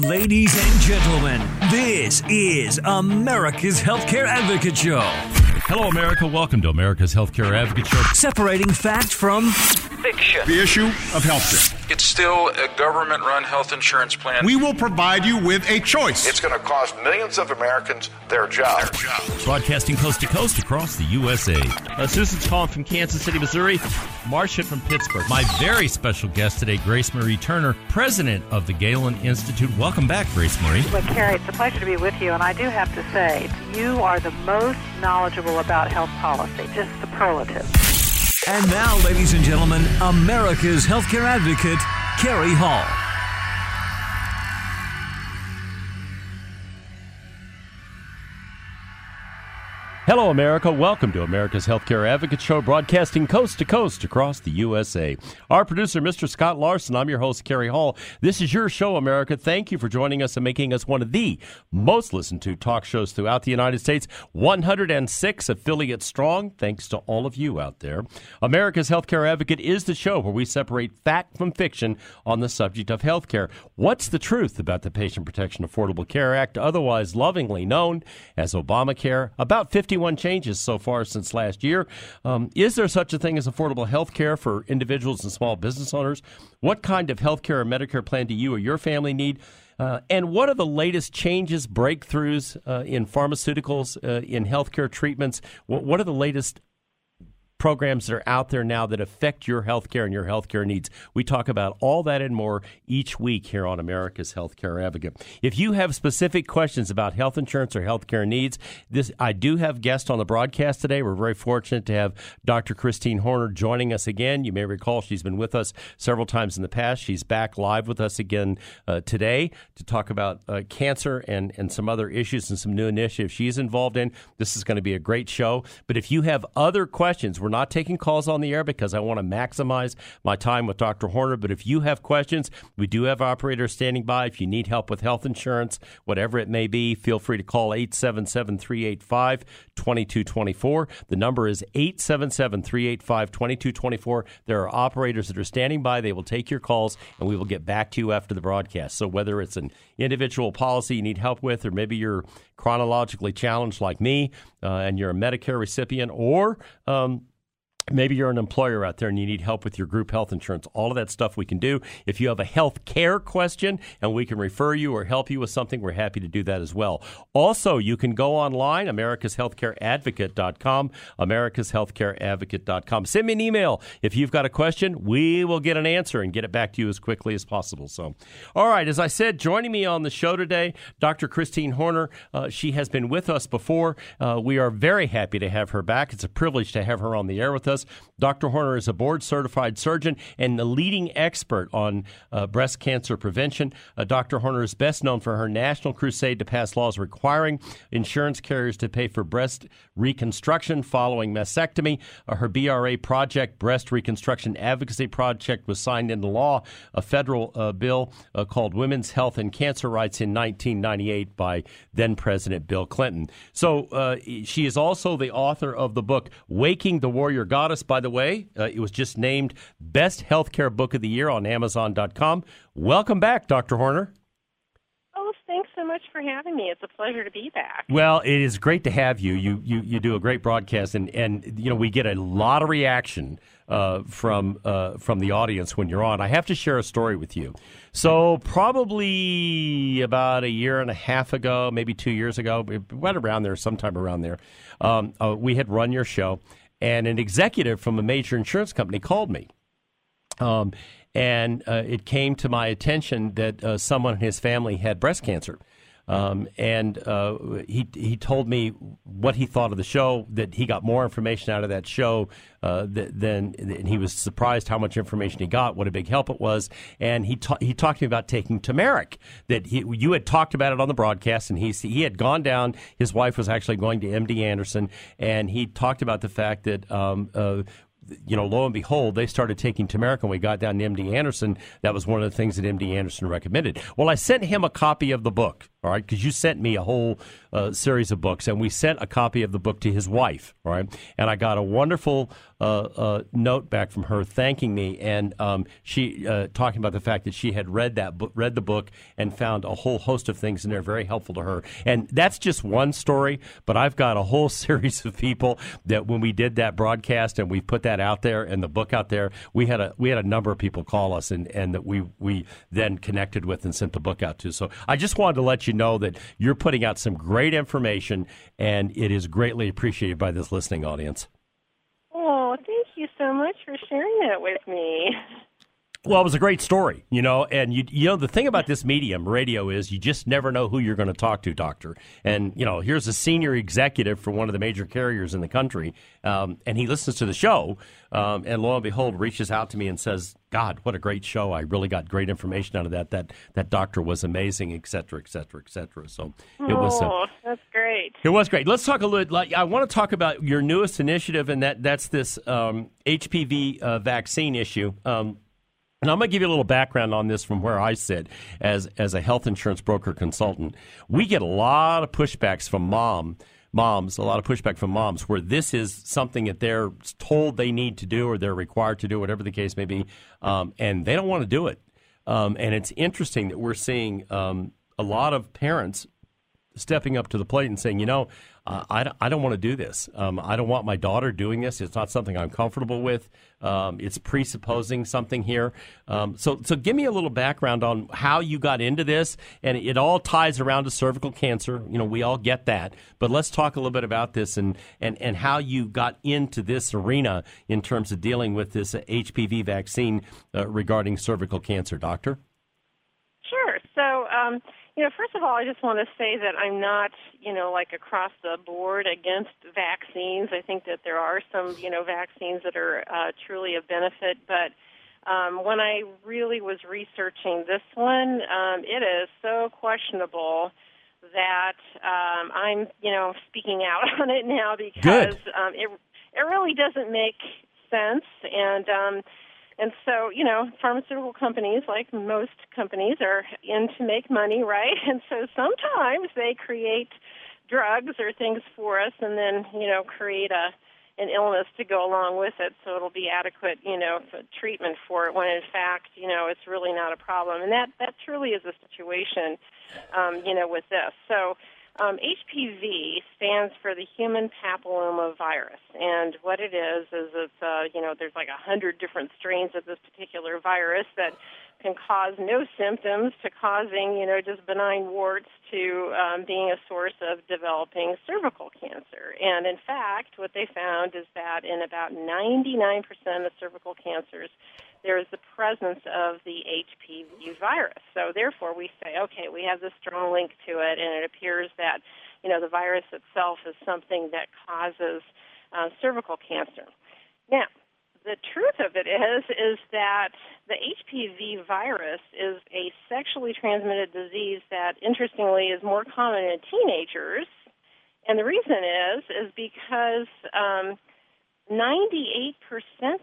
Ladies and gentlemen, this is America's Healthcare Advocate Show. Hello, America. Welcome to America's Healthcare Advocate Show. Separating fact from fiction. The issue of health healthcare. It's still a government run health insurance plan. We will provide you with a choice. It's going to cost millions of Americans their jobs. Their jobs. Broadcasting coast to coast across the USA. Uh, Susan's calling from Kansas City, Missouri. Marcia from Pittsburgh. My very special guest today, Grace Marie Turner, president of the Galen Institute. Welcome back, Grace Marie. Well, Cary, it's a pleasure to be with you, and I do have to say, you are the most knowledgeable about health policy, just superlative. And now, ladies and gentlemen, America's healthcare advocate, Cary Hall. Hello, America. Welcome to America's Healthcare Advocate Show, broadcasting coast to coast across the USA. Our producer, Mr. Scott Larson. I'm your host, Cary Hall. This is your show, America. Thank you for joining us and making us one of the most listened to talk shows throughout the United States. 106 affiliates strong. Thanks to all of you out there. America's Healthcare Advocate is the show where we separate fact from fiction on the subject of healthcare. What's the truth about the Patient Protection Affordable Care Act, otherwise lovingly known as Obamacare? About 50 51 changes so far since last year. Um, is there such a thing as affordable health care for individuals and small business owners? What kind of health care or Medicare plan do you or your family need? Uh, and what are the latest changes, breakthroughs uh, in pharmaceuticals, uh, in healthcare treatments? What, are the latest programs that are out there now that affect your healthcare and your healthcare needs. We talk about all that and more each week here on America's Healthcare Advocate. If you have specific questions about health insurance or healthcare needs, this I do have guests on the broadcast today. We're very fortunate to have Dr. Christine Horner joining us again. You may recall she's been with us several times in the past. She's back live with us again uh, today to talk about uh, cancer and, and some other issues and some new initiatives she's involved in. This is going to be a great show. But if you have other questions, we're not taking calls on the air because I want to maximize my time with Dr. Horner. But if you have questions, we do have operators standing by. If you need help with health insurance, whatever it may be, feel free to call 877 385 2224. The number is 877 385 2224. There are operators that are standing by. They will take your calls and we will get back to you after the broadcast. So whether it's an individual policy you need help with, or maybe you're chronologically challenged like me uh, and you're a Medicare recipient, or um, Maybe you're an employer out there and you need help with your group health insurance. All of that stuff we can do. If you have a health care question and we can refer you or help you with something, we're happy to do that as well. Also, you can go online, americashealthcareadvocate.com, americashealthcareadvocate.com. Send me an email. If you've got a question, we will get an answer and get it back to you as quickly as possible. So, all right, as I said, joining me on the show today, Dr. Christine Horner. Uh, she has been with us before. Uh, we are very happy to have her back. It's a privilege to have her on the air with us us. Dr. Horner is a board certified surgeon and the leading expert on uh, breast cancer prevention. Uh, Dr. Horner is best known for her national crusade to pass laws requiring insurance carriers to pay for breast reconstruction following mastectomy. Uh, her BRA project, Breast Reconstruction Advocacy Project, was signed into law, a federal uh, bill uh, called Women's Health and Cancer Rights in 1998 by then President Bill Clinton. So uh, she is also the author of the book Waking the Warrior Goddess by the way. Uh, it was just named Best Healthcare Book of the Year on Amazon.com. Welcome back, Dr. Horner. Oh, thanks so much for having me. It's a pleasure to be back. Well, it is great to have you. You you, you do a great broadcast, and, and you know we get a lot of reaction uh, from uh, from the audience when you're on. I have to share a story with you. So probably about a year and a half ago, maybe two years ago, right around there, sometime around there, um, uh, we had run your show, and an executive from a major insurance company called me. Um, and uh, it came to my attention that uh, someone in his family had breast cancer. Um, and uh, he he told me what he thought of the show. That he got more information out of that show uh, than and he was surprised how much information he got. What a big help it was. And he ta- he talked to me about taking turmeric. That he, you had talked about it on the broadcast, and he he had gone down. His wife was actually going to MD Anderson, and he talked about the fact that um, uh, you know, lo and behold, they started taking turmeric, and we got down to MD Anderson. That was one of the things that MD Anderson recommended. Well, I sent him a copy of the book all right, because you sent me a whole uh, series of books, and we sent a copy of the book to his wife, all right, and I got a wonderful uh, uh, note back from her thanking me, and um, she uh, talking about the fact that she had read that book, read the book, and found a whole host of things in there very helpful to her, and that's just one story, but I've got a whole series of people that when we did that broadcast and we put that out there and the book out there, we had a we had a number of people call us, and and that we we then connected with and sent the book out to. So I just wanted to let you know that you're putting out some great information, and it is greatly appreciated by this listening audience. Oh, thank you so much for sharing that with me. Well, it was a great story, you know, and you you know the thing about this medium, radio, is you just never know who you're going to talk to, doctor. And you know, here's a senior executive for one of the major carriers in the country, um, and he listens to the show, um, and lo and behold, reaches out to me and says, "God, what a great show! I really got great information out of that. That that doctor was amazing, et cetera, et cetera, et cetera." So it was. Uh, oh, that's great. it was great. Let's talk a little. Like, I want to talk about your newest initiative, and that that's this um, HPV uh, vaccine issue. And I'm going to give you a little background on this from where I sit as as a health insurance broker consultant. We get a lot of pushbacks from mom moms, a lot of pushback from moms where this is something that they're told they need to do or they're required to do, whatever the case may be, um, and they don't want to do it. Um, and it's interesting that we're seeing um, a lot of parents stepping up to the plate and saying, you know, I, I don't want to do this. Um, I don't want my daughter doing this. It's not something I'm comfortable with. Um, it's presupposing something here. Um, so, so give me a little background on how you got into this, and it all ties around to cervical cancer. You know, we all get that, but let's talk a little bit about this and and and how you got into this arena in terms of dealing with this HPV vaccine uh, regarding cervical cancer, doctor. Sure. So, um, you know, first of all, I just want to say that I'm not, you know, like across the board against vaccines. I think that there are some, you know, vaccines that are uh, truly a benefit, but um, when I really was researching this one, um, it is so questionable that um, I'm, you know, speaking out on it now because um, it it really doesn't make sense and. Um, and so, you know, pharmaceutical companies, like most companies, are in to make money, right? And so sometimes they create drugs or things for us and then, you know, create a an illness to go along with it so it'll be adequate, you know, treatment for it when in fact, you know, it's really not a problem. And that that truly is a situation um, you know, with this. So um, HPV stands for the human papilloma virus, and what it is is it's uh, you know there's like a hundred different strains of this particular virus that can cause no symptoms to causing you know just benign warts to um, being a source of developing cervical cancer. And in fact, what they found is that in about 99% of cervical cancers, there is the presence of the HPV virus. So therefore, we say, okay, we have this strong link to it, and it appears that you know the virus itself is something that causes uh, cervical cancer. Now, the truth of it is is that the HPV virus is a sexually transmitted disease that, interestingly, is more common in teenagers. And the reason is is because um, 98%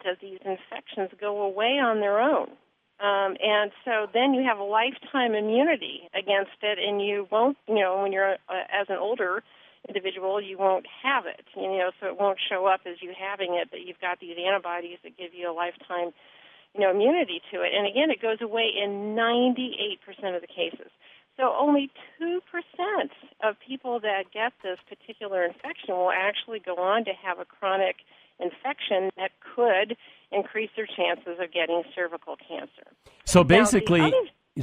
of these infections go away on their own. Um, and so then you have a lifetime immunity against it, and you won't, you know, when you're uh, as an older individual, you won't have it, you know, so it won't show up as you having it, but you've got these antibodies that give you a lifetime, you know, immunity to it. And again, it goes away in 98% of the cases. So only 2% of people that get this particular infection will actually go on to have a chronic infection that could increase their chances of getting cervical cancer. So basically. Now,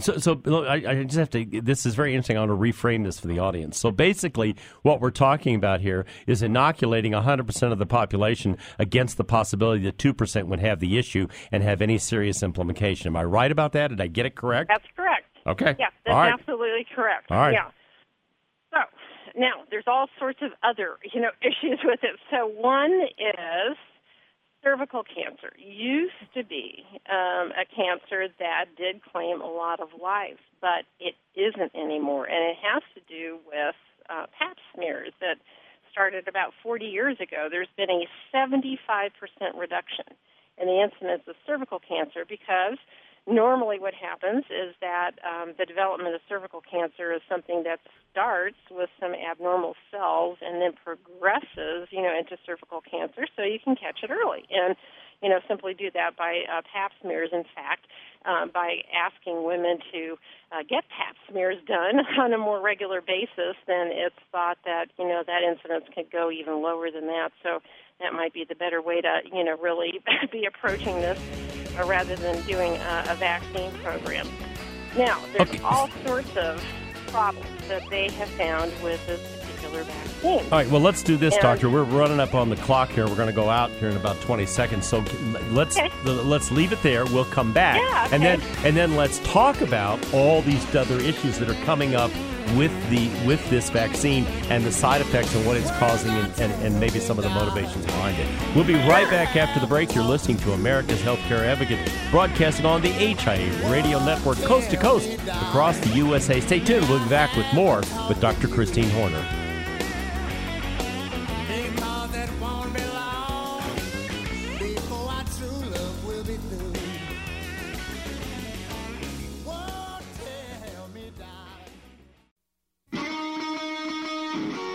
so, so look, I, I, just have to. This is very interesting. I want to reframe this for the audience. So, basically, what we're talking about here is inoculating 100% of the population against the possibility that 2% would have the issue and have any serious implication. Am I right about that? Did I get it correct? That's correct. Okay. Yeah, that's right. absolutely correct. All right. Yeah. Now, there's all sorts of other, you know, issues with it. So one is cervical cancer. Used to be um, a cancer that did claim a lot of lives, but it isn't anymore, and it has to do with uh, Pap smears that started about 40 years ago. There's been a 75% reduction in the incidence of cervical cancer because normally what happens is that um, the development of cervical cancer is something that starts with some abnormal cells and then progresses, you know, into cervical cancer. So you can catch it early, and you know, simply do that by uh, Pap smears. In fact, um, by asking women to uh, get Pap smears done on a more regular basis, then it's thought that you know that incidence could go even lower than that. So that might be the better way to you know really be approaching this uh, rather than doing a, a vaccine program. Now, there's Okay. all sorts of problems that they have found with this particular vaccine. All right, well, let's do this, And- doctor. We're running up on the clock here. We're going to go out here in about 20 seconds. So let's Okay. let's leave it there. We'll come back. Yeah, And then and then let's talk about all these other issues that are coming up with the with this vaccine and the side effects and what it's causing and, and, and maybe some of the motivations behind it. We'll be right back after the break. You're listening to America's Healthcare Advocate broadcasting on the HIA radio network coast to coast across the USA. Stay tuned. We'll be back with more with Dr. Christine Horner. thank you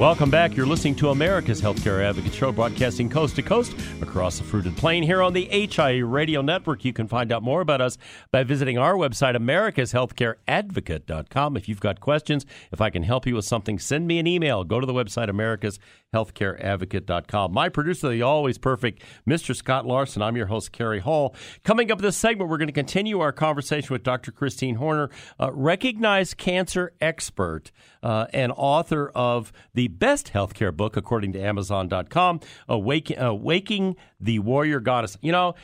Welcome back. You're listening to America's Healthcare Advocate Show, broadcasting coast to coast across the fruited plain here on the HIA Radio Network. You can find out more about us by visiting our website, americashealthcareadvocate.com. If you've got questions, if I can help you with something, send me an email. Go to the website, americashealthcareadvocate.com. My producer, the always perfect Mr. Scott Larson. I'm your host, Cary Hall. Coming up this segment, we're going to continue our conversation with Dr. Christine Horner, recognized cancer expert uh, and author of the best healthcare book, according to Amazon.com, Awake, uh, Waking the Warrior Goddess. You know,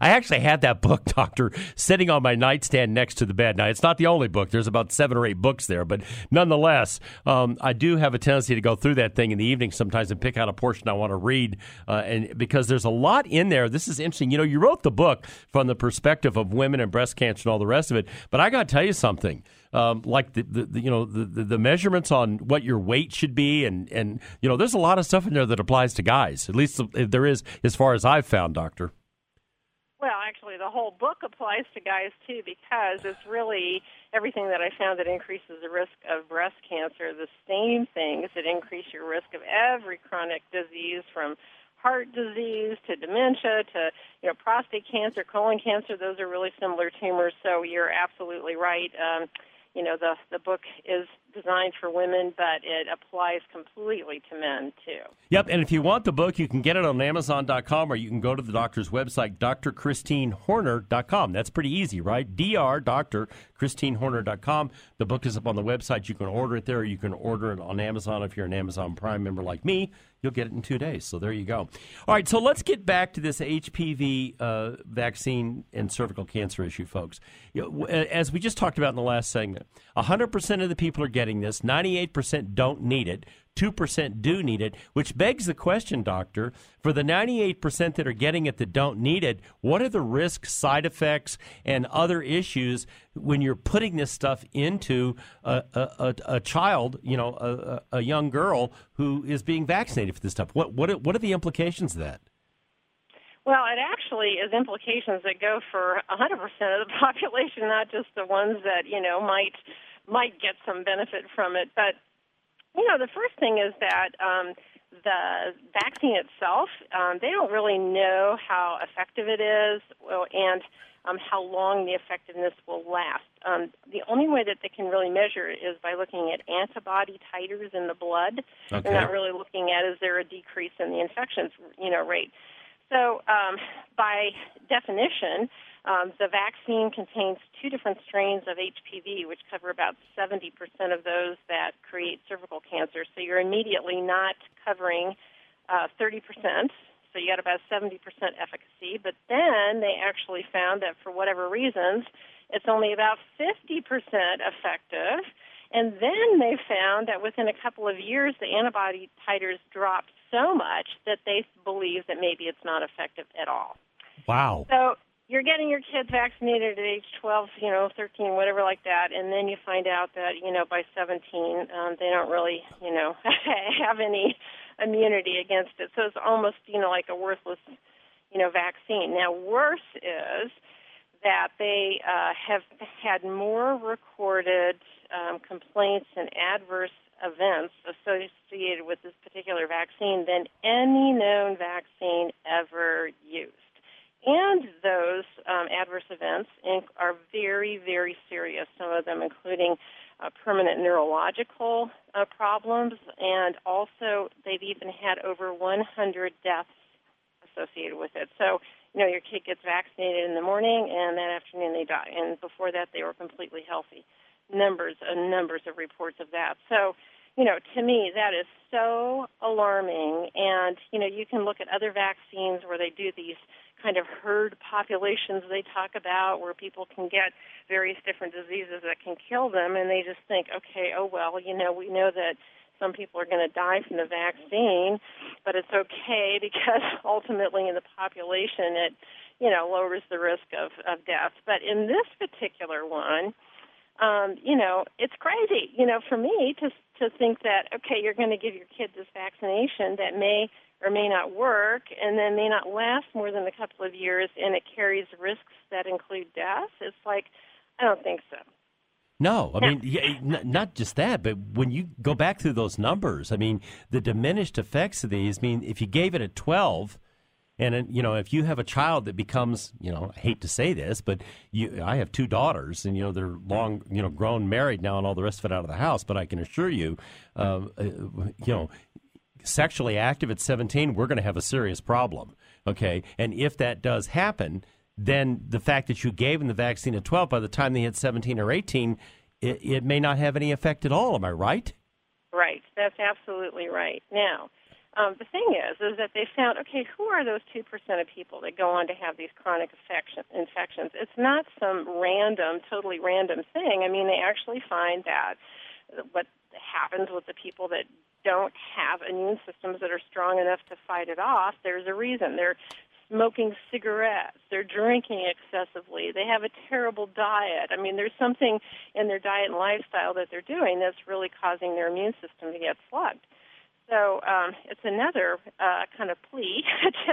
I actually had that book, Doctor, sitting on my nightstand next to the bed. Now, it's not the only book. There's about seven or eight books there, but nonetheless, um, I do have a tendency to go through that thing in the evening sometimes and pick out a portion I want to read, uh, and because there's a lot in there. This is interesting. You know, you wrote the book from the perspective of women and breast cancer and all the rest of it, but I got to tell you something. Um, like the, the, the you know the, the measurements on what your weight should be and and you know there's a lot of stuff in there that applies to guys at least there is as far as I've found doctor Well, actually, the whole book applies to guys too because it's really everything that I found that increases the risk of breast cancer. The same things that increase your risk of every chronic disease from heart disease to dementia to you know prostate cancer, colon cancer. Those are really similar tumors. So you're absolutely right. Um, you know the the book is designed for women, but it applies completely to men too. Yep, and if you want the book, you can get it on Amazon.com or you can go to the doctor's website, drchristinehorner.com. That's pretty easy, right? Dr. Dr. ChristineHorner.com. The book is up on the website. You can order it there you can order it on Amazon. If you're an Amazon Prime member like me, you'll get it in two days. So there you go. All right, so let's get back to this HPV uh, vaccine and cervical cancer issue, folks. As we just talked about in the last segment, 100% of the people are getting this, 98% don't need it. 2% do need it, which begs the question, doctor, for the 98% that are getting it that don't need it, what are the risks, side effects, and other issues when you're putting this stuff into a, a, a, child, you know, a, a, young girl who is being vaccinated for this stuff? What, what, what are the implications of that? Well, it actually is implications that go for 100% of the population, not just the ones that you know might might get some benefit from it. But you know, the first thing is that um, the vaccine itself, um, they don't really know how effective it is, and um, how long the effectiveness will last. Um, the only way that they can really measure it is by looking at antibody titers in the blood. Okay. They're not really looking at is there a decrease in the infections, you know, rate. So, um, by definition, um, the vaccine contains two different strains of HPV, which cover about 70% of those that create cervical cancer. So, you're immediately not covering uh, 30%. So, you got about 70% efficacy. But then they actually found that for whatever reasons, it's only about 50% effective. And then they found that within a couple of years, the antibody titers dropped so much that they believe that maybe it's not effective at all. Wow. So, you're getting your kids vaccinated at age 12, you know, 13, whatever like that, and then you find out that, you know, by 17, um, they don't really, you know, have any immunity against it. So it's almost, you know, like a worthless, you know, vaccine. Now, worse is that they uh, have had more recorded um, complaints and adverse events associated with this particular vaccine than any known vaccine ever used. And those um, adverse events are very, very serious, some of them including uh, permanent neurological uh, problems, and also they've even had over 100 deaths associated with it. So, you know, your kid gets vaccinated in the morning, and that afternoon they die. And before that, they were completely healthy. Numbers and numbers of reports of that. So, you know, to me, that is so alarming. And, you know, you can look at other vaccines where they do these kind of herd populations they talk about where people can get various different diseases that can kill them and they just think okay oh well you know we know that some people are going to die from the vaccine but it's okay because ultimately in the population it you know lowers the risk of of death. But in this particular one um you know it's crazy you know for me to to think that okay you're going to give your kid this vaccination that may or may not work and then may not last more than a couple of years and it carries risks that include death it's like i don't think so no, I mean, yeah, not just that, but when you go back through those numbers, I mean, the diminished effects of these. I mean, if you gave it a twelve, and you know, if you have a child that becomes, you know, I hate to say this, but you, I have two daughters, and you know, they're long, you know, grown, married now, and all the rest of it out of the house. But I can assure you, uh, uh, you know, sexually active at 17, we're going to have a serious problem. Okay. And if that does happen, then the fact that you gave them the vaccine at 12, by the time they hit 17 or 18, it, it may not have any effect at all. Am I right? Right. That's absolutely right. Now, um, the thing is, is that they found, okay, who are those 2% of people that go on to have these chronic infection, infections? It's not some random, totally random thing. I mean, they actually find that what happens with the people that don't have immune systems that are strong enough to fight it off, there's a reason. They're smoking cigarettes, they're drinking excessively, they have a terrible diet. I mean, there's something in their diet and lifestyle that they're doing that's really causing their immune system to get slugged. So um, it's another uh, kind of plea to,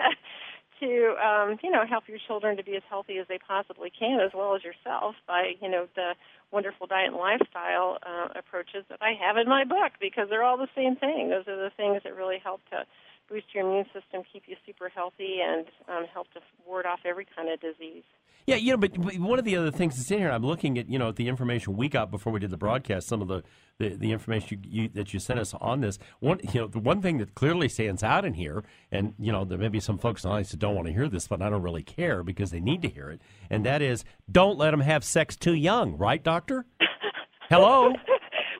to um, you know help your children to be as healthy as they possibly can, as well as yourself, by you know the wonderful diet and lifestyle uh, approaches that I have in my book because they're all the same thing. Those are the things that really help to boost your immune system, keep you super healthy, and um, help to ward off every kind of disease. Yeah, you know, but one of the other things that's in here, I'm looking at, you know, the information we got before we did the broadcast, some of the, the, the information you, you, that you sent us on this. One, you know, the one thing that clearly stands out in here, and, you know, there may be some folks in the audience that don't want to hear this, but I don't really care because they need to hear it, and that is don't let them have sex too young, right, doctor? Hello?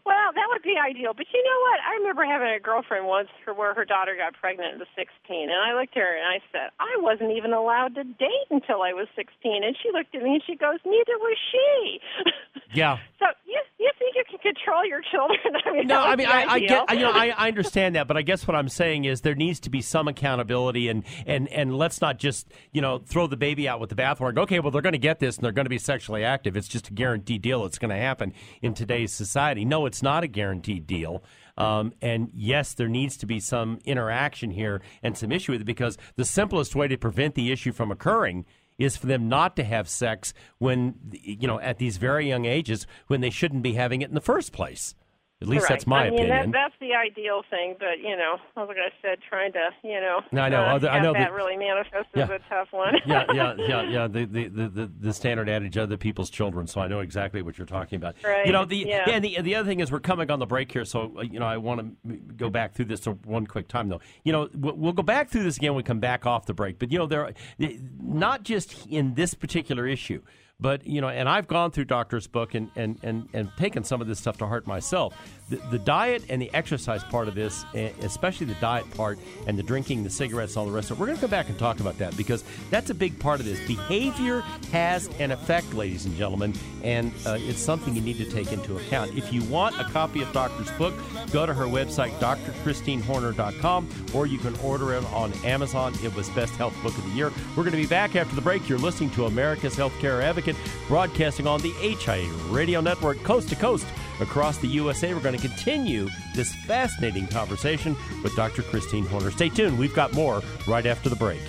Well, that would be ideal. But you know what? I remember having a girlfriend once where her daughter got pregnant at 16, and I looked at her and I said, I wasn't even allowed to date until I was 16. And she looked at me and she goes, Neither was she. Yeah. so you you think you can control your children? I mean, no, I mean, I, I get, you know, I, I understand that, but I guess what I'm saying is there needs to be some accountability, and and and let's not just you know throw the baby out with the bathwater. Okay, well they're going to get this and they're going to be sexually active. It's just a guaranteed deal. It's going to happen in today's society. No, it's not a guaranteed deal. Um, and yes, there needs to be some interaction here and some issue with it because the simplest way to prevent the issue from occurring is for them not to have sex when you know at these very young ages when they shouldn't be having it in the first place. At least Correct. that's my I mean, opinion. That, that's the ideal thing, but you know, like I said, trying to you know, No, I know. uh, I know that that- really manifests Yeah. is a tough one. yeah, yeah, yeah, yeah. The, the, the, the, the standard adage, other people's children. So I know exactly what you're talking about. Right, You know, the yeah. and the the other thing is we're coming on the break here, so uh, you know I want to go back through this one quick time though. You know, we'll we'll go back through this again when we come back off the break. But you know, there, are- not just in this particular issue. But you know, and I've gone through Doctor's book and and and, and taken some of this stuff to heart myself. The, the diet and the exercise part of this, eh, especially the diet part and the drinking, the cigarettes, all the rest of it. We're going to come back and talk about that because that's a big part of this. Behavior has an effect, ladies and gentlemen, and uh, it's something you need to take into account. If you want a copy of Doctor's book, go to her website, drchristinehorner.com, or you can order it on Amazon. It was Best Health Book of the Year. We're going to be back after the break. You're listening to America's Healthcare Advocate, broadcasting on the HIA Radio Network, coast to coast across the USA. We're going to continue this fascinating conversation with Dr. Christine Horner. Stay tuned. We've got more right after the break.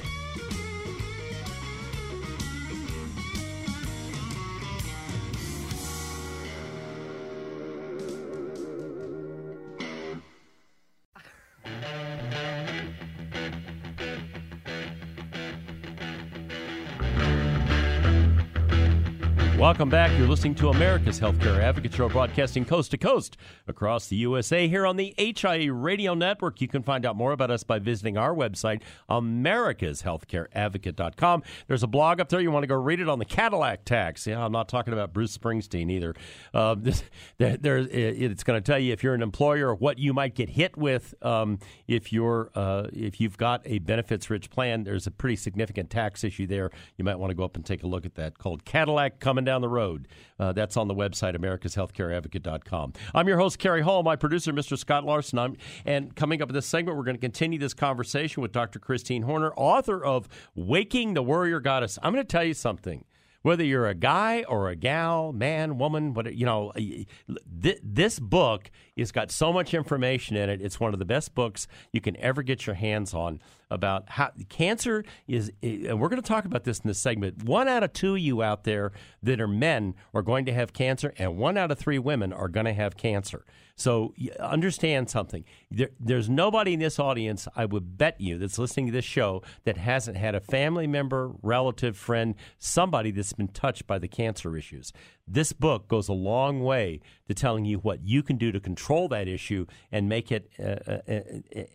Welcome back. You're listening to America's Healthcare Advocate Show, broadcasting coast to coast across the USA here on the HIA Radio Network. You can find out more about us by visiting our website, americashealthcareadvocate.com. There's a blog up there. You want to go read it on the Cadillac tax. Yeah, I'm not talking about Bruce Springsteen either. Uh, this, there, there, it's going to tell you if you're an employer or what you might get hit with um, if you're uh, if you've got a benefits-rich plan. There's a pretty significant tax issue there. You might want to go up and take a look at that. Called Cadillac coming down the road. Uh, that's on the website, americashealthcareadvocate.com. I'm your host, Cary Hall. My producer, Mr. Scott Larson. I'm, and coming up in this segment, we're going to continue this conversation with Dr. Christine Horner, author of Waking the Warrior Goddess. I'm going to tell you something whether you're a guy or a gal, man, woman, what you know, th- this book has got so much information in it. It's one of the best books you can ever get your hands on about how cancer is. And we're going to talk about this in this segment. One out of two of you out there that are men are going to have cancer, and one out of three women are going to have cancer. So understand something. There, there's nobody in this audience, I would bet you, that's listening to this show that hasn't had a family member, relative, friend, somebody that's been touched by the cancer issues. This book goes a long way to telling you what you can do to control that issue and make it uh, uh,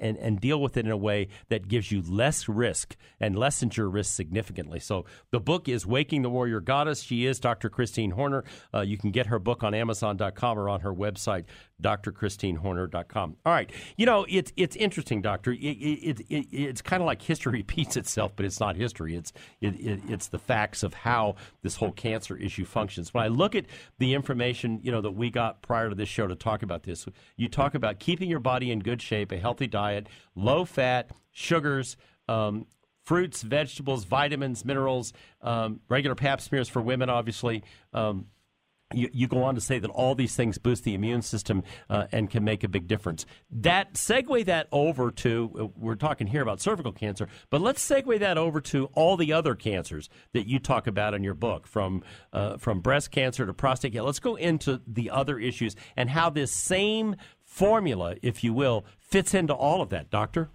and, and deal with it in a way that gives you less risk and lessens your risk significantly. So the book is Waking the Warrior Goddess. She is Dr. Christine Horner. Uh, you can get her book on Amazon.com or on her website, drchristinehorner.com. All right. You know, it's it's interesting, Doctor. It, it, it, it's kind of like history repeats itself, but it's not history. It's it's the facts of how this whole cancer issue functions. When I look at the information, you know, that we got prior to this show to talk about this, you talk about keeping your body in good shape, a healthy diet, low fat, sugars, um, fruits, vegetables, vitamins, minerals, um, regular pap smears for women, obviously. Um, you, you, go on to say that all these things boost the immune system uh, and can make a big difference. That segue that over to uh, we're talking here about cervical cancer, but let's segue that over to all the other cancers that you talk about in your book, from uh, from breast cancer to prostate cancer. Let's go into the other issues and how this same formula, if you will, fits into all of that, Doctor.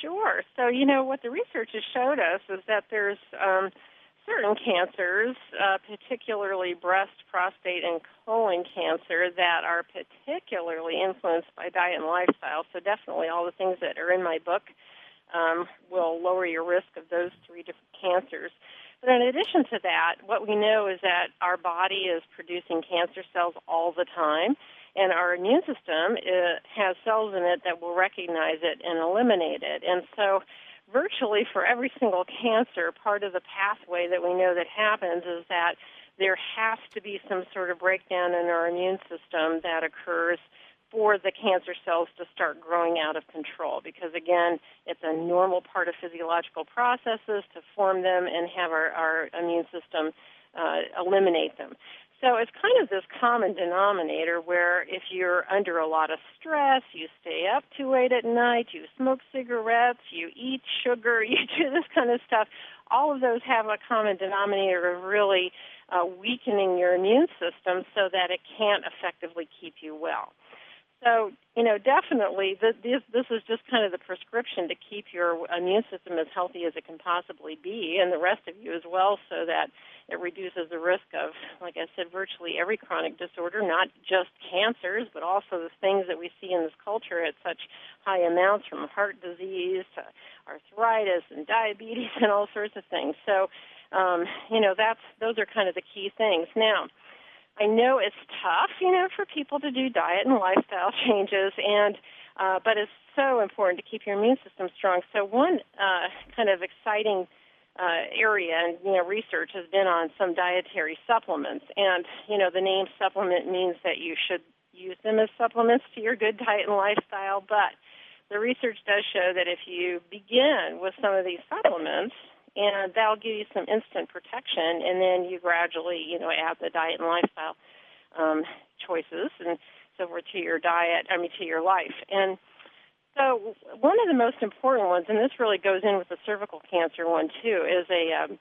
Sure. So you know what the research has showed us is that there's um, certain cancers, uh, particularly breast, prostate, and colon cancer, that are particularly influenced by diet and lifestyle. So, definitely all the things that are in my book um, will lower your risk of those three different cancers. But in addition to that, what we know is that our body is producing cancer cells all the time, and our immune system uh, has cells in it that will recognize it and eliminate it. And so, virtually for every single cancer, part of the pathway that we know that happens is that there has to be some sort of breakdown in our immune system that occurs for the cancer cells to start growing out of control. Because again it's a normal part of physiological processes to form them and have our, our immune system uh, eliminate them so it's kind of this common denominator where if you're under a lot of stress, you stay up too late at night, you smoke cigarettes, you eat sugar, you do this kind of stuff, all of those have a common denominator of really uh, weakening your immune system so that it can't effectively keep you well. So, you know, definitely this, this is just kind of the prescription to keep your immune system as healthy as it can possibly be, and the rest of you as well, so that it reduces the risk of, like I said, virtually every chronic disorder, not just cancers, but also the things that we see in this culture at such high amounts from heart disease to arthritis and diabetes and all sorts of things. So, um, you know, that's those are kind of the key things. Now, I know it's tough, you know, for people to do diet and lifestyle changes, and uh, but it's so important to keep your immune system strong. So one uh, kind of exciting uh, area and you know research has been on some dietary supplements, and you know the name supplement means that you should use them as supplements to your good diet and lifestyle, but the research does show that if you begin with some of these supplements and that'll give you some instant protection and then you gradually you know add the diet and lifestyle um, choices and so forth to your diet i mean to your life. And so one of the most important ones and this really goes in with the cervical cancer one too is a um,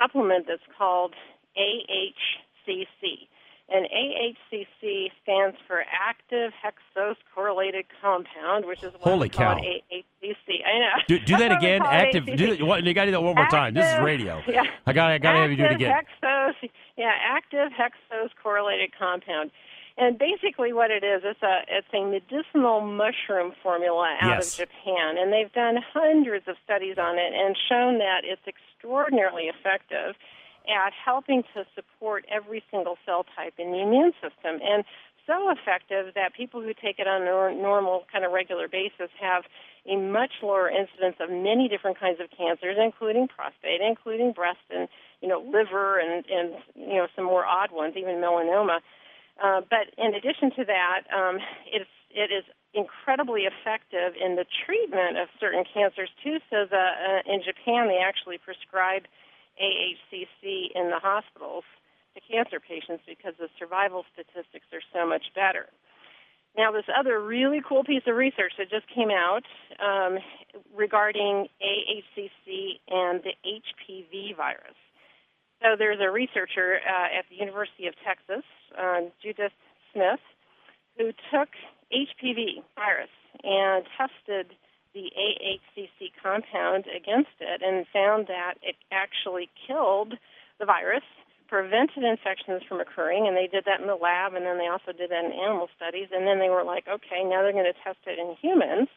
supplement that's called ahcc and AHCC stands for active hexose correlated compound, which is what Holy cow. AHCC. I know. Do, do that why again. Active. Do, what, you got to do that one more time. This is radio. Yeah. I got. I got to have you do it Active again. Hexose, yeah, active hexose correlated compound. And basically, what it is, it's a it's a medicinal mushroom formula out Yes. of Japan, and they've done hundreds of studies on it and shown that it's extraordinarily effective at helping to support every single cell type in the immune system, and so effective that people who take it on a normal, kind of regular basis have a much lower incidence of many different kinds of cancers, including prostate, including breast and you know liver and and you know some more odd ones, even melanoma. Uh, but in addition to that, um, it's it is incredibly effective in the treatment of certain cancers too. So the uh, in Japan they actually prescribe AHCC in the hospitals to cancer patients because the survival statistics are so much better. Now, this other really cool piece of research that just came out um, regarding AHCC and the HPV virus. So there's a researcher uh, at the University of Texas, uh, Judith Smith, who took HPV virus and tested the AHCC compound against it and found that it actually killed the virus, prevented infections from occurring, and they did that in the lab, and then they also did that in animal studies, and then they were like, okay, now they're going to test it in humans.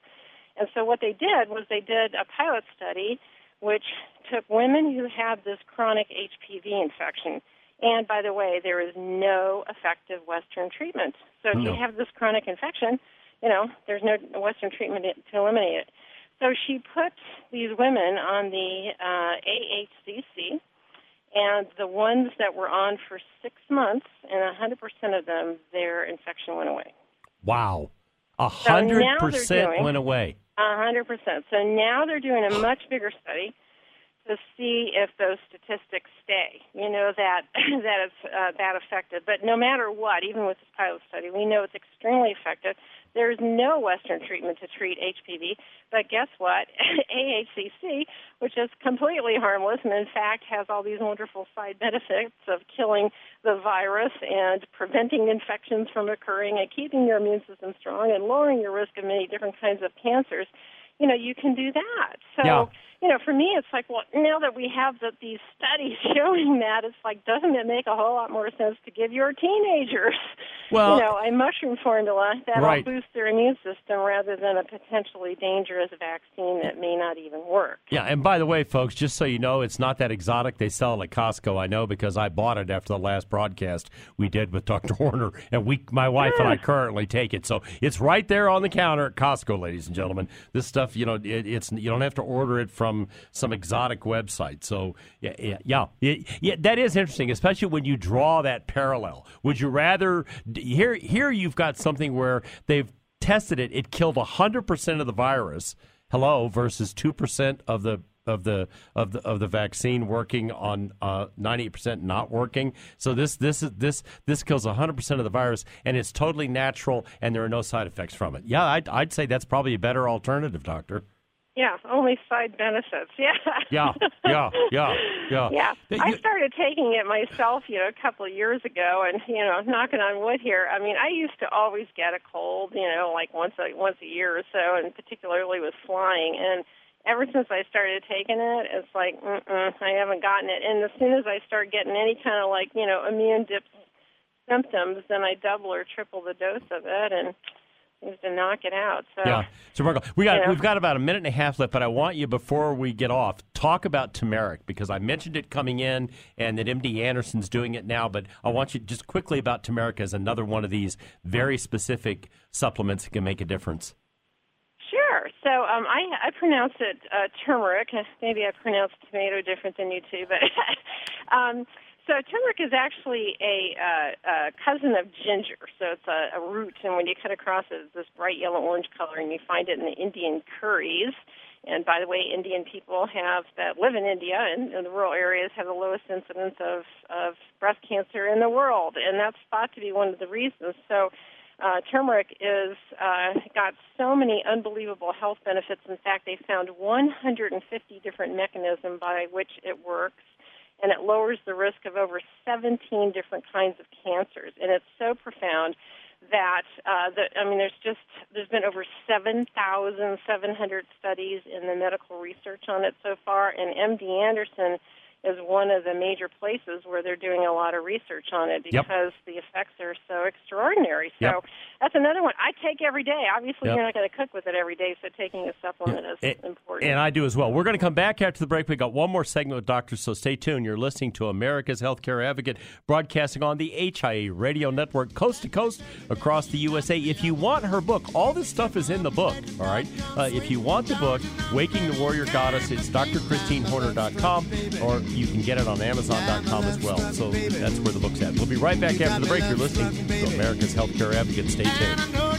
And so what they did was they did a pilot study which took women who had this chronic HPV infection. And by the way, there is no effective Western treatment. So if No. you have this chronic infection, you know, there's no Western treatment to eliminate it. So she put these women on the uh, AHCC, and the ones that were on for six months, and 100% of them, their infection went away. Wow. A now hundred they're percent doing- went away. A hundred percent. So now they're doing a much bigger study to see if those statistics stay. You know that that it's uh, that effective. But no matter what, even with this pilot study, we know it's extremely effective. There's no Western treatment to treat HPV, but guess what? AHCC, which is completely harmless and in fact has all these wonderful side benefits of killing the virus and preventing infections from occurring and keeping your immune system strong and lowering your risk of many different kinds of cancers, you know, you can do that. So, Yeah. You know, for me, it's like, well, now that we have the, these studies showing that, it's like, doesn't it make a whole lot more sense to give your teenagers, Well- you know, a mushroom formula that'll Right. boost their immune system rather than a potentially dangerous vaccine that may not even work? Yeah, and by the way, folks, just so you know, it's not that exotic. They sell it at Costco. I know because I bought it after the last broadcast we did with Dr. Horner, and we, my wife and I, hmm. currently take it. So it's right there on the counter at Costco, ladies and gentlemen. This stuff, you know, it, it's you don't have to order it from some exotic website. So yeah, yeah, yeah, yeah, that is interesting, especially when you draw that parallel. Would you rather here? Here, you've got something where they've tested it. It killed hundred percent of the virus. Hello, versus two percent of the of the of the of the vaccine working on uh, ninety percent not working. So this this is this this kills hundred percent of the virus, and it's totally natural, and there are no side effects from it. Yeah, I'd, I'd say that's probably a better alternative, doctor. Yeah, only side benefits. Yeah. Yeah, yeah, yeah, yeah. Yeah, I started taking it myself, you know, a couple of years ago, and you know, knocking on wood here. I mean, I used to always get a cold, you know, like once a once a year or so, and particularly with flying. And ever since I started taking it, it's like, mm-mm, I haven't gotten it. And as soon as I start getting any kind of like, you know, immune dip symptoms, then I double or triple the dose of it, and seems to knock it out. So Yeah. So Marco, we got Yeah. we've got about a minute and a half left, but I want you before we get off talk about turmeric because I mentioned it coming in and that MD Anderson's doing it now, but I want you just quickly about turmeric as another one of these very specific supplements that can make a difference. Sure. So um, I I pronounce it uh, turmeric. Maybe I pronounce tomato different than you two, but um, so turmeric is actually a, uh, a cousin of ginger. So it's a, a root, and when you cut across it, it's this bright yellow orange color, and you find it in the Indian curries. And by the way, Indian people have that live in India and in the rural areas have the lowest incidence of of breast cancer in the world, and that's thought to be one of the reasons. So uh, turmeric is uh, got so many unbelievable health benefits. In fact, they found 150 different mechanisms by which it works, and it lowers the risk of over 17 different kinds of cancers. And it's so profound that uh, the, I mean, there's just there's been over 7,700 studies in the medical research on it so far, and MD Anderson is one of the major places where they're doing a lot of research on it Yep. because the effects are so extraordinary. So Yep. that's another one I take every day. Obviously, Yep. you're not going to cook with it every day, so taking a supplement is And- important. And I do as well. We're going to come back after the break. We got one more segment with Doctor, so stay tuned. You're listening to America's Healthcare Advocate, broadcasting on the HIA Radio Network, coast to coast across the USA. If you want her book, all this stuff is in the book. All right. Uh, if you want the book, Waking the Warrior Goddess, it's drchristinehorner.com, or you can get it on Amazon.com as well. So that's where the book's at. We'll be right back after the break. You're listening to America's Healthcare Advocate. Stay tuned.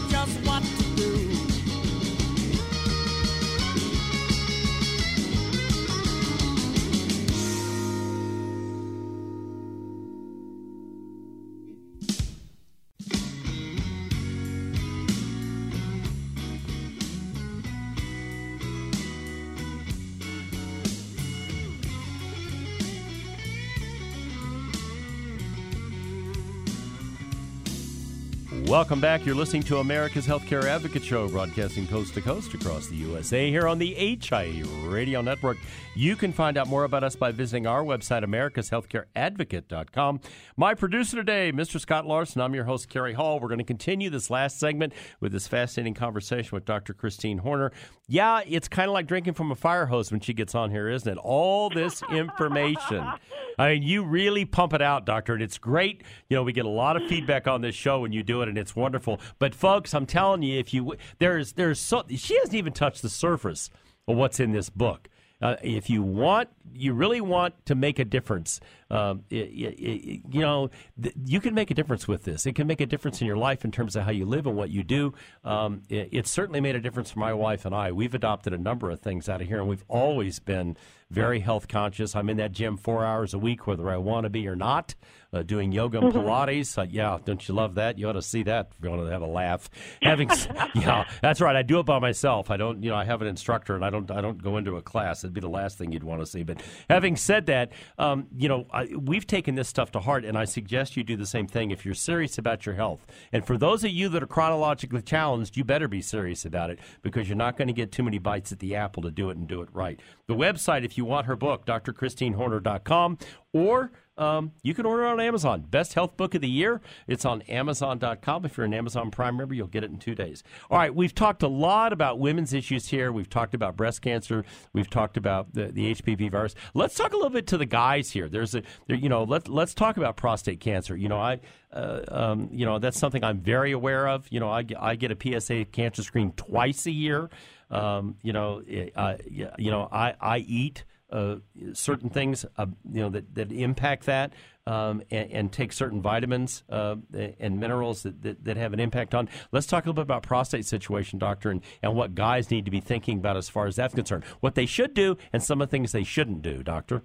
Welcome back. You're listening to America's Healthcare Advocate Show, broadcasting coast to coast across the USA here on the HIE Radio Network. You can find out more about us by visiting our website, americashealthcareadvocate.com. My producer today, Mr. Scott Larson. I'm your host, Cary Hall. We're going to continue this last segment with this fascinating conversation with Dr. Christine Horner. Yeah, it's kind of like drinking from a fire hose when she gets on here, isn't it? All this information. I mean, you really pump it out, Doctor, and it's great. You know, we get a lot of feedback on this show when you do it, and it's wonderful. But folks, I'm telling you, if you there's there's so she hasn't even touched the surface of what's in this book. Uh, if you want, you really want to make a difference. Um, you know, th- you can make a difference with this. It can make a difference in your life in terms of how you live and what you do. Um, it, it's certainly made a difference for my wife and I. We've adopted a number of things out of here, and we've always been very health conscious. I'm in that gym four hours a week, whether I want to be or not, uh, doing yoga and Pilates. Uh, yeah, don't you love that? You ought to see that if you want to have a laugh. Having, yeah, that's right. I do it by myself. I don't, you know, I have an instructor, and I don't, I don't go into a class. It'd be the last thing you'd want to see. But having said that, um, you know, I, we've taken this stuff to heart, and I suggest you do the same thing if you're serious about your health. And for those of you that are chronologically challenged, you better be serious about it because you're not going to get too many bites at the apple to do it and do it right. The website, if you want her book, drchristinehorner.com, or um, you can order it on Amazon. Best health book of the year. It's on Amazon.com. If you're an Amazon Prime member, you'll get it in two days. All right, we've talked a lot about women's issues here. We've talked about breast cancer. We've talked about the, the HPV virus. Let's talk a little bit to the guys here. There's a, there, you know, let let's talk about prostate cancer. You know, I, uh, um, you know, that's something I'm very aware of. You know, I, I get a PSA cancer screen twice a year. Um, you know, uh, you know, I I eat uh, certain things, uh, you know, that, that impact that, um, and, and take certain vitamins uh, and minerals that, that, that have an impact on. Let's talk a little bit about prostate situation, doctor, and, and what guys need to be thinking about as far as that's concerned. What they should do, and some of the things they shouldn't do, doctor.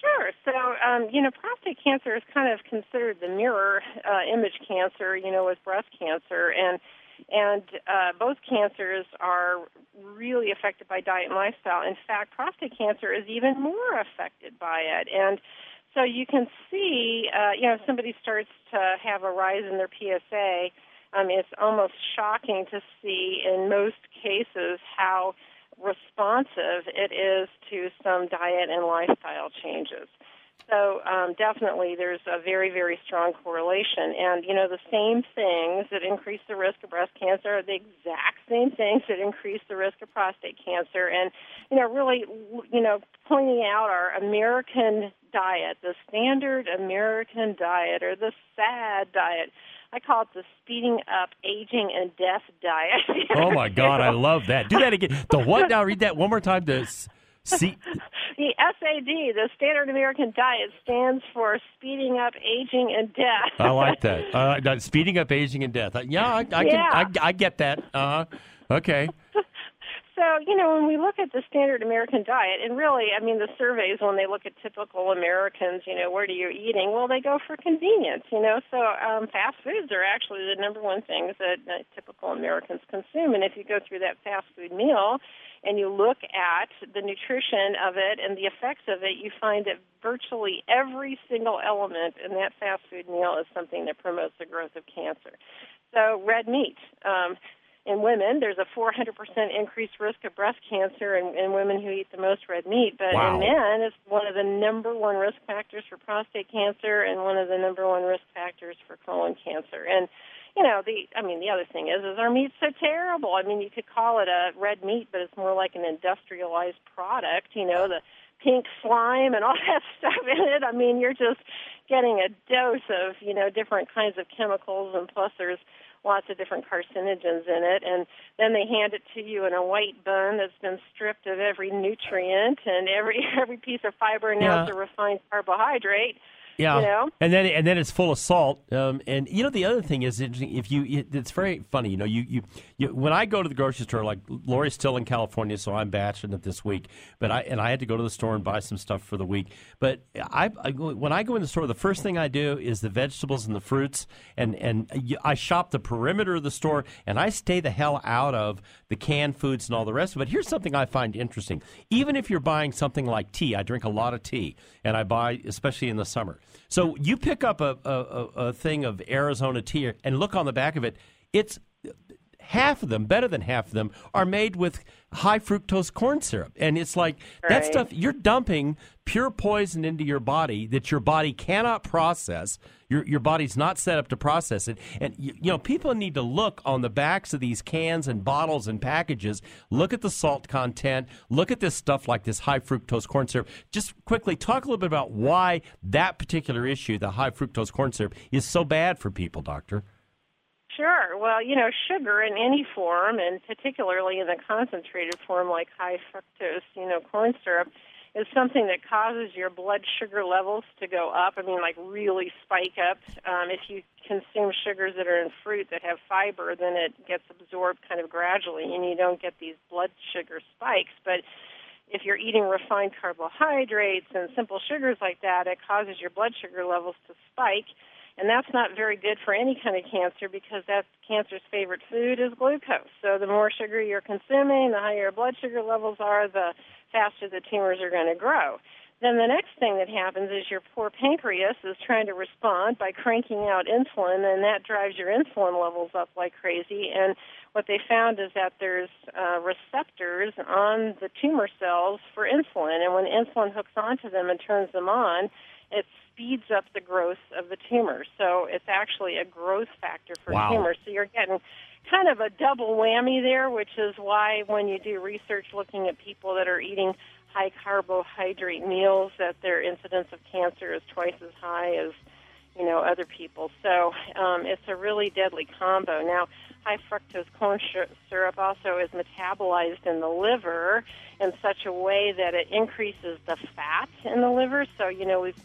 Sure. So, um, you know, prostate cancer is kind of considered the mirror uh, image cancer, you know, with breast cancer, and and uh, both cancers are really affected by diet and lifestyle. In fact, prostate cancer is even more affected by it, and so you can see, uh, you know, if somebody starts to have a rise in their PSA. Um, it's almost shocking to see in most cases how responsive it is to some diet and lifestyle changes. So um, definitely, there's a very, very strong correlation. And you know, the same things that increase the risk of breast cancer are the exact same things that increase the risk of prostate cancer. And you know, really, you know, pointing out our American diet, the standard American diet, or the SAD diet. I call it the speeding up aging and death diet. Oh my God, I love that. Do that again. The what? Now read that one more time. The see. The SAD, the Standard American Diet, stands for speeding up aging and death. I like that. Uh, that speeding up aging and death. Uh, Yeah, I, I can. I, I get that. Uh, okay. So, you know, when we look at the standard American diet, and really, I mean, the surveys, when they look at typical Americans, you know, what are you eating? Well, they go for convenience, you know. So, um, fast foods are actually the number one things that uh, typical Americans consume. And if you go through that fast food meal and you look at the nutrition of it and the effects of it, you find that virtually every single element in that fast food meal is something that promotes the growth of cancer. So, red meat. Um, in women, there's a 400% increased risk of breast cancer in, in women who eat the most red meat. But Wow. in men, it's one of the number one risk factors for prostate cancer and one of the number one risk factors for colon cancer. And you know, the I mean, the other thing is, is our meat's so terrible. I mean, you could call it a red meat, but it's more like an industrialized product. You know, the pink slime and all that stuff in it. I mean, you're just getting a dose of you know different kinds of chemicals, and plus there's lots of different carcinogens in it and then they hand it to you in a white bun that's been stripped of every nutrient and every every piece of fiber and now Yeah. it's a refined carbohydrate Yeah, you know and then and then it's full of salt. Um, and you know the other thing is interesting. If you, it's very funny. You know, you, you you when I go to the grocery store, like Lori's still in California, so I'm batching it this week. But I and I had to go to the store and buy some stuff for the week. But I, I when I go in the store, the first thing I do is the vegetables and the fruits, and and I shop the perimeter of the store, and I stay the hell out of the canned foods and all the rest of it. Here's something I find interesting. Even if you're buying something like tea, I drink a lot of tea, and I buy especially in the summer. So you pick up a, a, a, thing of Arizona tea and look on the back of it. It's half of them, better than half of them, are made with high fructose corn syrup. And it's like that stuff, you're dumping pure poison into your body that your body cannot process. Your, your body's not set up to process it. And, you, you know, people need to look on the backs of these cans and bottles and packages, look at the salt content, look at this stuff like this high fructose corn syrup. Just quickly talk a little bit about why that particular issue, the high fructose corn syrup, is so bad for people, Doctor. Sure. Well, you know, sugar in any form, and particularly in the concentrated form like high fructose, you know, corn syrup, is something that causes your blood sugar levels to go up. I mean, like really spike up. Um, if you consume sugars that are in fruit that have fiber, then it gets absorbed kind of gradually, and you don't get these blood sugar spikes. But if you're eating refined carbohydrates and simple sugars like that, it causes your blood sugar levels to spike. And that's not very good for any kind of cancer because that's cancer's favorite food is glucose. So the more sugar you're consuming, the higher your blood sugar levels are, the faster the tumors are going to grow. Then the next thing that happens is your poor pancreas is trying to respond by cranking out insulin, and that drives your insulin levels up like crazy. And what they found is that there's uh, receptors on the tumor cells for insulin, and when insulin hooks onto them and turns them on, it speeds up the growth of the tumor. So it's actually a growth factor for Wow. tumors. So you're getting kind of a double whammy there, which is why when you do research looking at people that are eating high carbohydrate meals, that their incidence of cancer is twice as high as you know other people. So um, it's a really deadly combo. Now, high fructose corn syrup also is metabolized in the liver in such a way that it increases the fat in the liver. So you know we've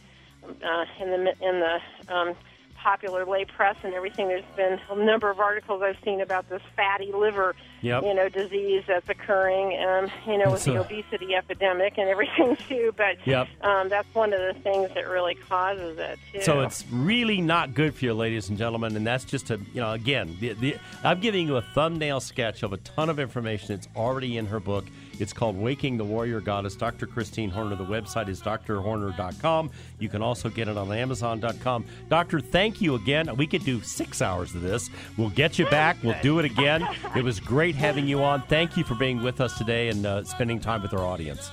uh, in the in the um, popular lay press and everything. There's been a number of articles I've seen about this fatty liver, Yep. you know, disease that's occurring, um, you know, with the a- obesity epidemic and everything too. But Yep. um, that's one of the things that really causes it too. So it's really not good for you, ladies and gentlemen. And that's just a, you know, again, the, the, I'm giving you a thumbnail sketch of a ton of information that's already in her book. It's called Waking the Warrior Goddess, Dr. Christine Horner. The website is drhorner.com. You can also get it on amazon.com. Doctor, thank you again. We could do six hours of this. We'll get you back. We'll do it again. It was great having you on. Thank you for being with us today and uh, spending time with our audience.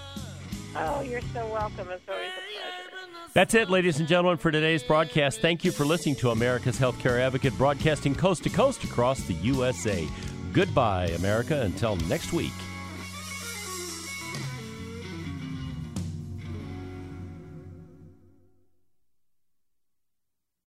oh, you're so welcome. It's always a pleasure. That's it, ladies and gentlemen, for today's broadcast. Thank you for listening to America's Healthcare Advocate, broadcasting coast to coast across the USA. Goodbye, America. Until next week.